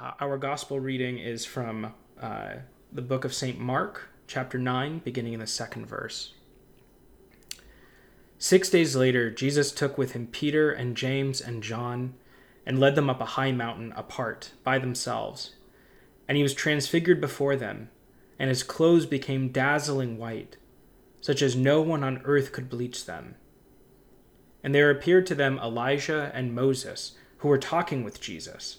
Uh, our gospel reading is from uh, the book of St. Mark, chapter 9, beginning in the second verse. Six days later, Jesus took with him Peter and James and John and led them up a high mountain apart by themselves. And he was transfigured before them, and his clothes became dazzling white, such as no one on earth could bleach them. And there appeared to them Elijah and Moses, who were talking with Jesus.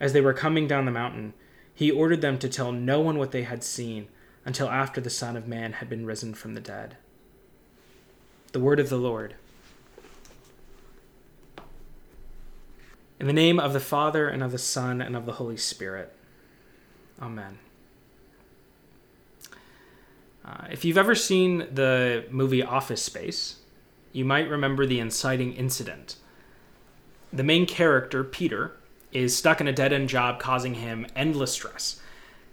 As they were coming down the mountain, he ordered them to tell no one what they had seen until after the Son of Man had been risen from the dead. The word of the Lord. In the name of the Father, and of the Son, and of the Holy Spirit. Amen. Uh, if you've ever seen the movie Office Space, you might remember the inciting incident. The main character, Peter, is stuck in a dead end job causing him endless stress.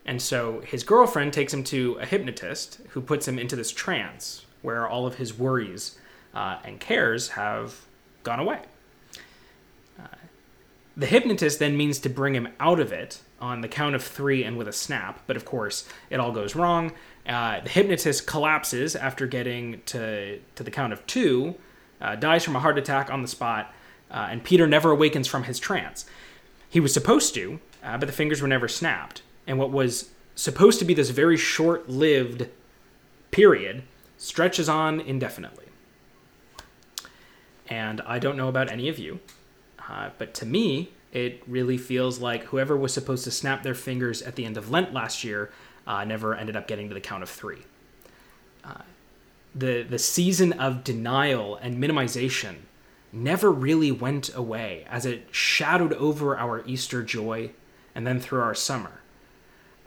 And so his girlfriend takes him to a hypnotist who puts him into this trance where all of his worries uh, and cares have gone away. Uh, the hypnotist then means to bring him out of it on the count of three and with a snap, but of course it all goes wrong. Uh, the hypnotist collapses after getting to, to the count of two, uh, dies from a heart attack on the spot, uh, and Peter never awakens from his trance. He was supposed to, uh, but the fingers were never snapped. And what was supposed to be this very short lived period stretches on indefinitely. And I don't know about any of you, uh, but to me, it really feels like whoever was supposed to snap their fingers at the end of Lent last year uh, never ended up getting to the count of three. Uh, the the season of denial and minimization never really went away as it shadowed over our Easter joy and then through our summer.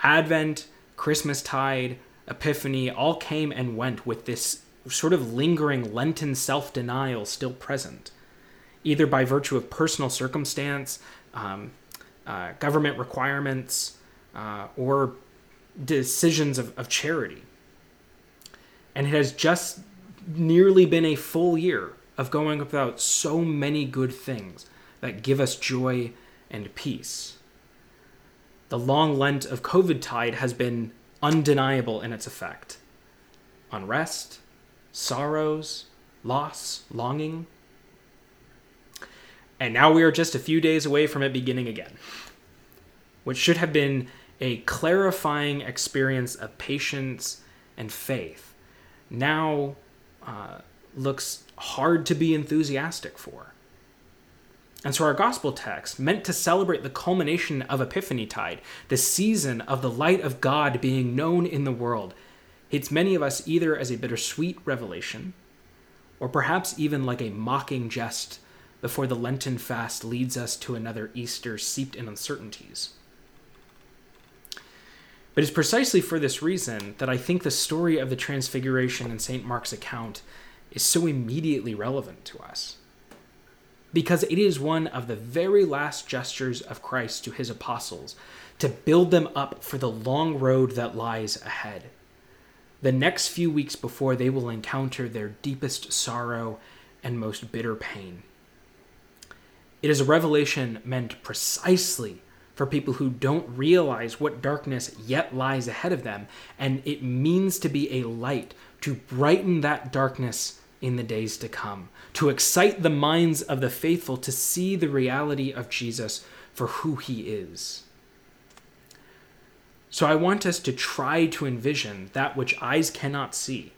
Advent, Christmastide, Epiphany all came and went with this sort of lingering Lenten self denial still present, either by virtue of personal circumstance, um, uh, government requirements, uh, or decisions of, of charity. And it has just nearly been a full year of going without so many good things that give us joy and peace. The long Lent of COVID tide has been undeniable in its effect unrest, sorrows, loss, longing. And now we are just a few days away from it beginning again, which should have been a clarifying experience of patience and faith. Now, uh, looks hard to be enthusiastic for. And so, our gospel text, meant to celebrate the culmination of Epiphany Tide, the season of the light of God being known in the world, hits many of us either as a bittersweet revelation, or perhaps even like a mocking jest before the Lenten fast leads us to another Easter seeped in uncertainties. But it's precisely for this reason that I think the story of the Transfiguration in St. Mark's account is so immediately relevant to us. Because it is one of the very last gestures of Christ to his apostles to build them up for the long road that lies ahead. The next few weeks before they will encounter their deepest sorrow and most bitter pain. It is a revelation meant precisely for people who don't realize what darkness yet lies ahead of them, and it means to be a light to brighten that darkness in the days to come, to excite the minds of the faithful to see the reality of Jesus for who he is. So I want us to try to envision that which eyes cannot see,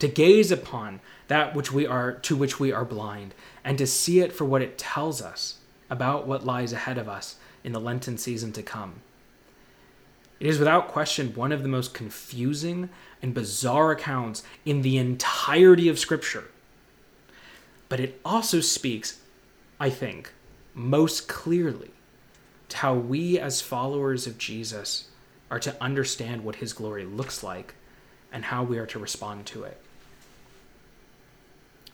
to gaze upon that which we are to which we are blind, and to see it for what it tells us about what lies ahead of us in the Lenten season to come. It is without question one of the most confusing and bizarre accounts in the entirety of Scripture. But it also speaks, I think, most clearly to how we, as followers of Jesus, are to understand what his glory looks like and how we are to respond to it.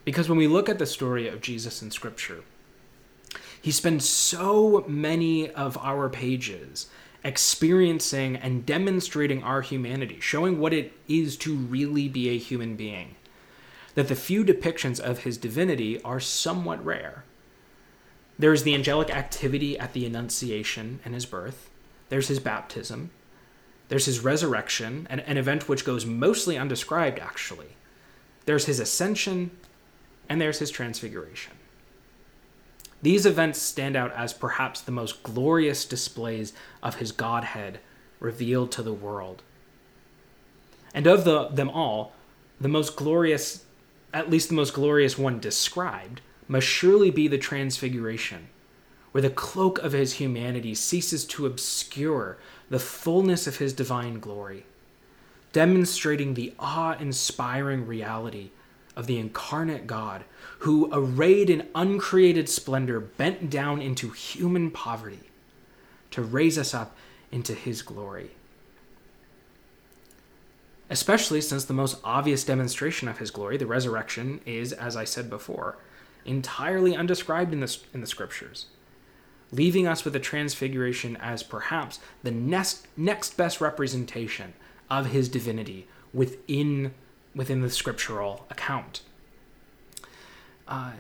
Because when we look at the story of Jesus in Scripture, he spends so many of our pages experiencing and demonstrating our humanity, showing what it is to really be a human being, that the few depictions of his divinity are somewhat rare. There is the angelic activity at the Annunciation and his birth, there's his baptism, there's his resurrection, an, an event which goes mostly undescribed, actually. There's his ascension, and there's his transfiguration. These events stand out as perhaps the most glorious displays of his Godhead revealed to the world. And of the, them all, the most glorious, at least the most glorious one described, must surely be the Transfiguration, where the cloak of his humanity ceases to obscure the fullness of his divine glory, demonstrating the awe inspiring reality of the incarnate God, who, arrayed in uncreated splendor, bent down into human poverty to raise us up into his glory. Especially since the most obvious demonstration of his glory, the resurrection, is, as I said before, entirely undescribed in the, in the scriptures, leaving us with the transfiguration as perhaps the next, next best representation of his divinity within within the scriptural account. Uh,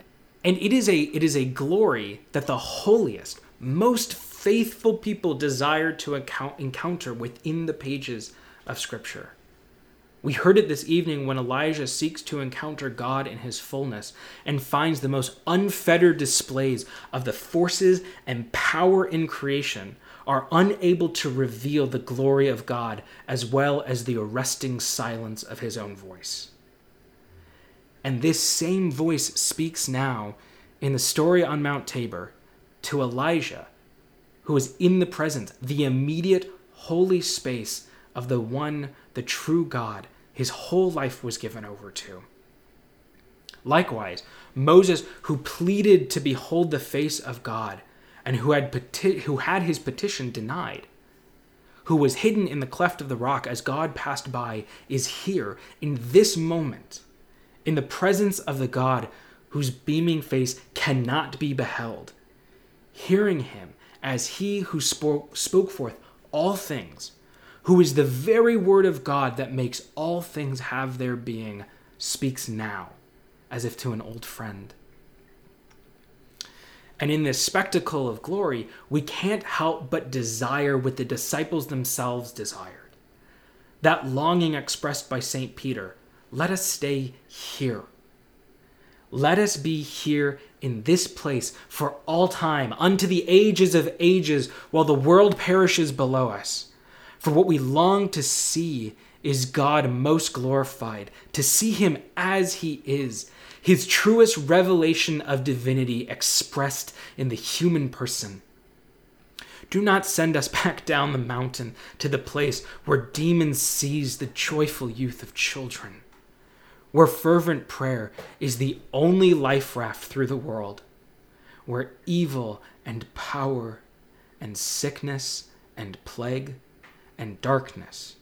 and it is a it is a glory that the holiest, most faithful people desire to account, encounter within the pages of Scripture. We heard it this evening when Elijah seeks to encounter God in his fullness and finds the most unfettered displays of the forces and power in creation are unable to reveal the glory of God as well as the arresting silence of his own voice. And this same voice speaks now in the story on Mount Tabor to Elijah, who is in the presence, the immediate holy space of the one, the true God, his whole life was given over to. Likewise, Moses, who pleaded to behold the face of God, and who had, peti- who had his petition denied, who was hidden in the cleft of the rock as God passed by, is here in this moment, in the presence of the God whose beaming face cannot be beheld, hearing him as he who spoke, spoke forth all things, who is the very word of God that makes all things have their being, speaks now, as if to an old friend. And in this spectacle of glory, we can't help but desire what the disciples themselves desired. That longing expressed by St. Peter let us stay here. Let us be here in this place for all time, unto the ages of ages, while the world perishes below us. For what we long to see is God most glorified, to see him as he is, his truest revelation of divinity expressed in the human person. Do not send us back down the mountain to the place where demons seize the joyful youth of children, where fervent prayer is the only life raft through the world, where evil and power and sickness and plague and darkness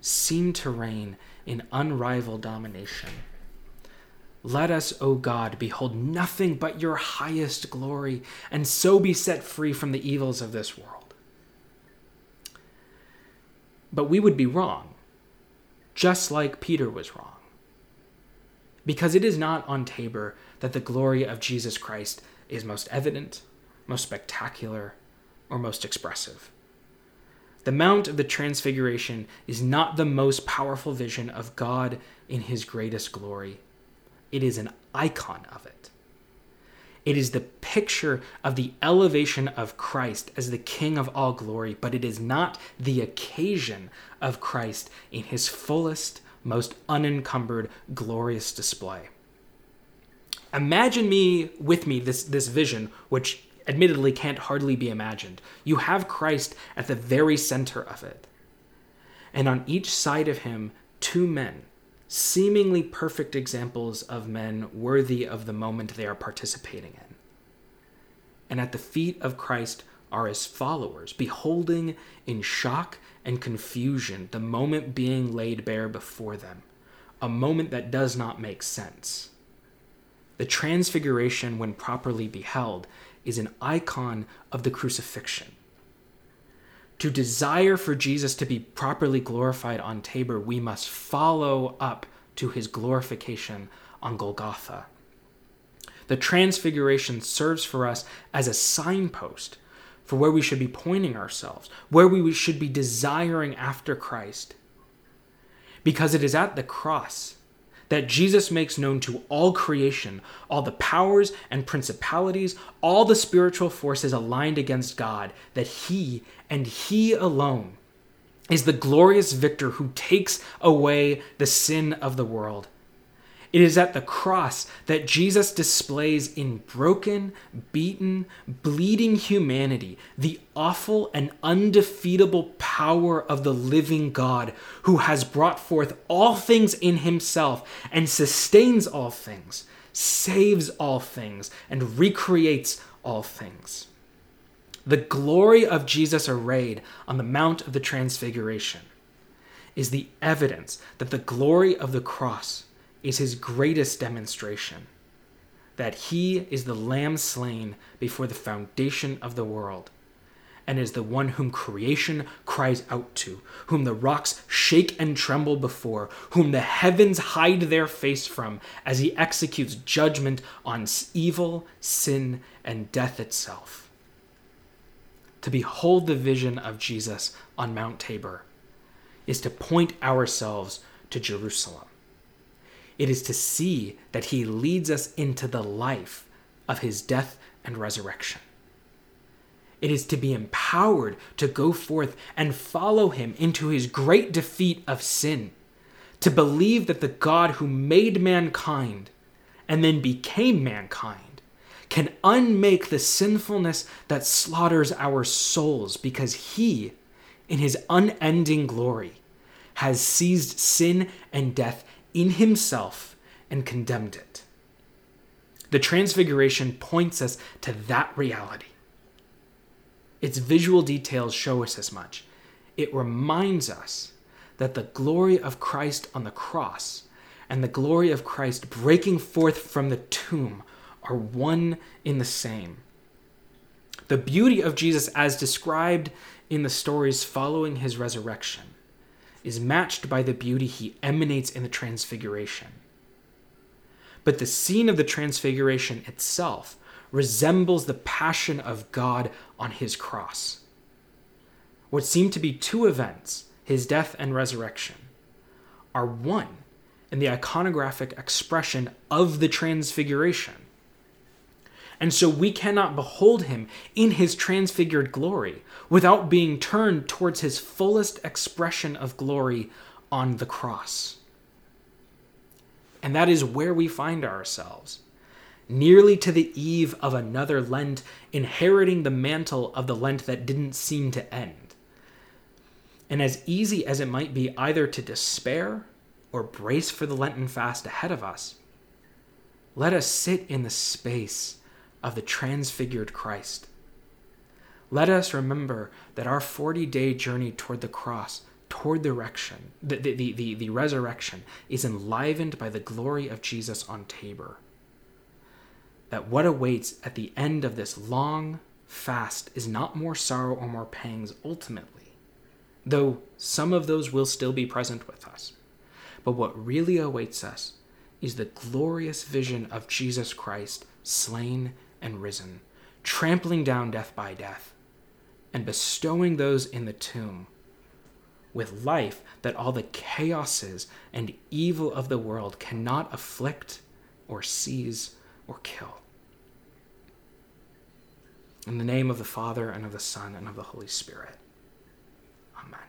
seem to reign in unrivaled domination. Let us, O God, behold nothing but your highest glory, and so be set free from the evils of this world. But we would be wrong, just like Peter was wrong. Because it is not on Tabor that the glory of Jesus Christ is most evident, most spectacular, or most expressive. The Mount of the Transfiguration is not the most powerful vision of God in his greatest glory it is an icon of it. It is the picture of the elevation of Christ as the King of all glory, but it is not the occasion of Christ in his fullest, most unencumbered, glorious display. Imagine me with me this, this vision, which admittedly can't hardly be imagined. You have Christ at the very center of it. And on each side of him, two men seemingly perfect examples of men worthy of the moment they are participating in. And at the feet of Christ, are his followers, beholding in shock and confusion the moment being laid bare before them, a moment that does not make sense. The transfiguration, when properly beheld, is an icon of the crucifixion. To desire for Jesus to be properly glorified on Tabor, we must follow up to his glorification on Golgotha. The transfiguration serves for us as a signpost for where we should be pointing ourselves, where we should be desiring after Christ. Because it is at the cross that Jesus makes known to all creation, all the powers and principalities, all the spiritual forces aligned against God, that He and He alone is the glorious victor who takes away the sin of the world. It is at the cross that Jesus displays in broken, beaten, bleeding humanity the awful and undefeatable power of the living God who has brought forth all things in himself and sustains all things, saves all things, and recreates all things. The glory of Jesus arrayed on the Mount of the Transfiguration is the evidence that the glory of the cross is his greatest demonstration that he is the lamb slain before the foundation of the world and is the one whom creation cries out to, whom the rocks shake and tremble before, whom the heavens hide their face from as he executes judgment on evil, sin, and death itself. To behold the vision of Jesus on Mount Tabor is to point ourselves to Jerusalem. It is to see that he leads us into the life of his death and resurrection. It is to be empowered to go forth and follow him into his great defeat of sin, to believe that the God who made mankind and then became mankind can unmake the sinfulness that slaughters our souls because he, in his unending glory, has seized sin and death in himself and condemned it. The Transfiguration points us to that reality. Its visual details show us as much. It reminds us that the glory of Christ on the cross and the glory of Christ breaking forth from the tomb are one in the same. The beauty of Jesus, as described in the stories following his resurrection, is matched by the beauty he emanates in the Transfiguration. But the scene of the Transfiguration itself resembles the passion of God on his cross. What seem to be two events, his death and resurrection, are one in the iconographic expression of the Transfiguration. And so we cannot behold him in his transfigured glory without being turned towards his fullest expression of glory on the cross. And that is where we find ourselves, nearly to the eve of another Lent, inheriting the mantle of the Lent that didn't seem to end. And as easy as it might be either to despair or brace for the Lenten fast ahead of us, let us sit in the space of the transfigured Christ. Let us remember that our 40 day journey toward the cross, toward the, resurrection, the, the, the, the resurrection, is enlivened by the glory of Jesus on Tabor. That what awaits at the end of this long fast is not more sorrow or more pangs ultimately, though some of those will still be present with us. But what really awaits us is the glorious vision of Jesus Christ slain and risen, trampling down death by death, and bestowing those in the tomb with life that all the chaoses and evil of the world cannot afflict or seize or kill. In the name of the Father, and of the Son, and of the Holy Spirit. Amen.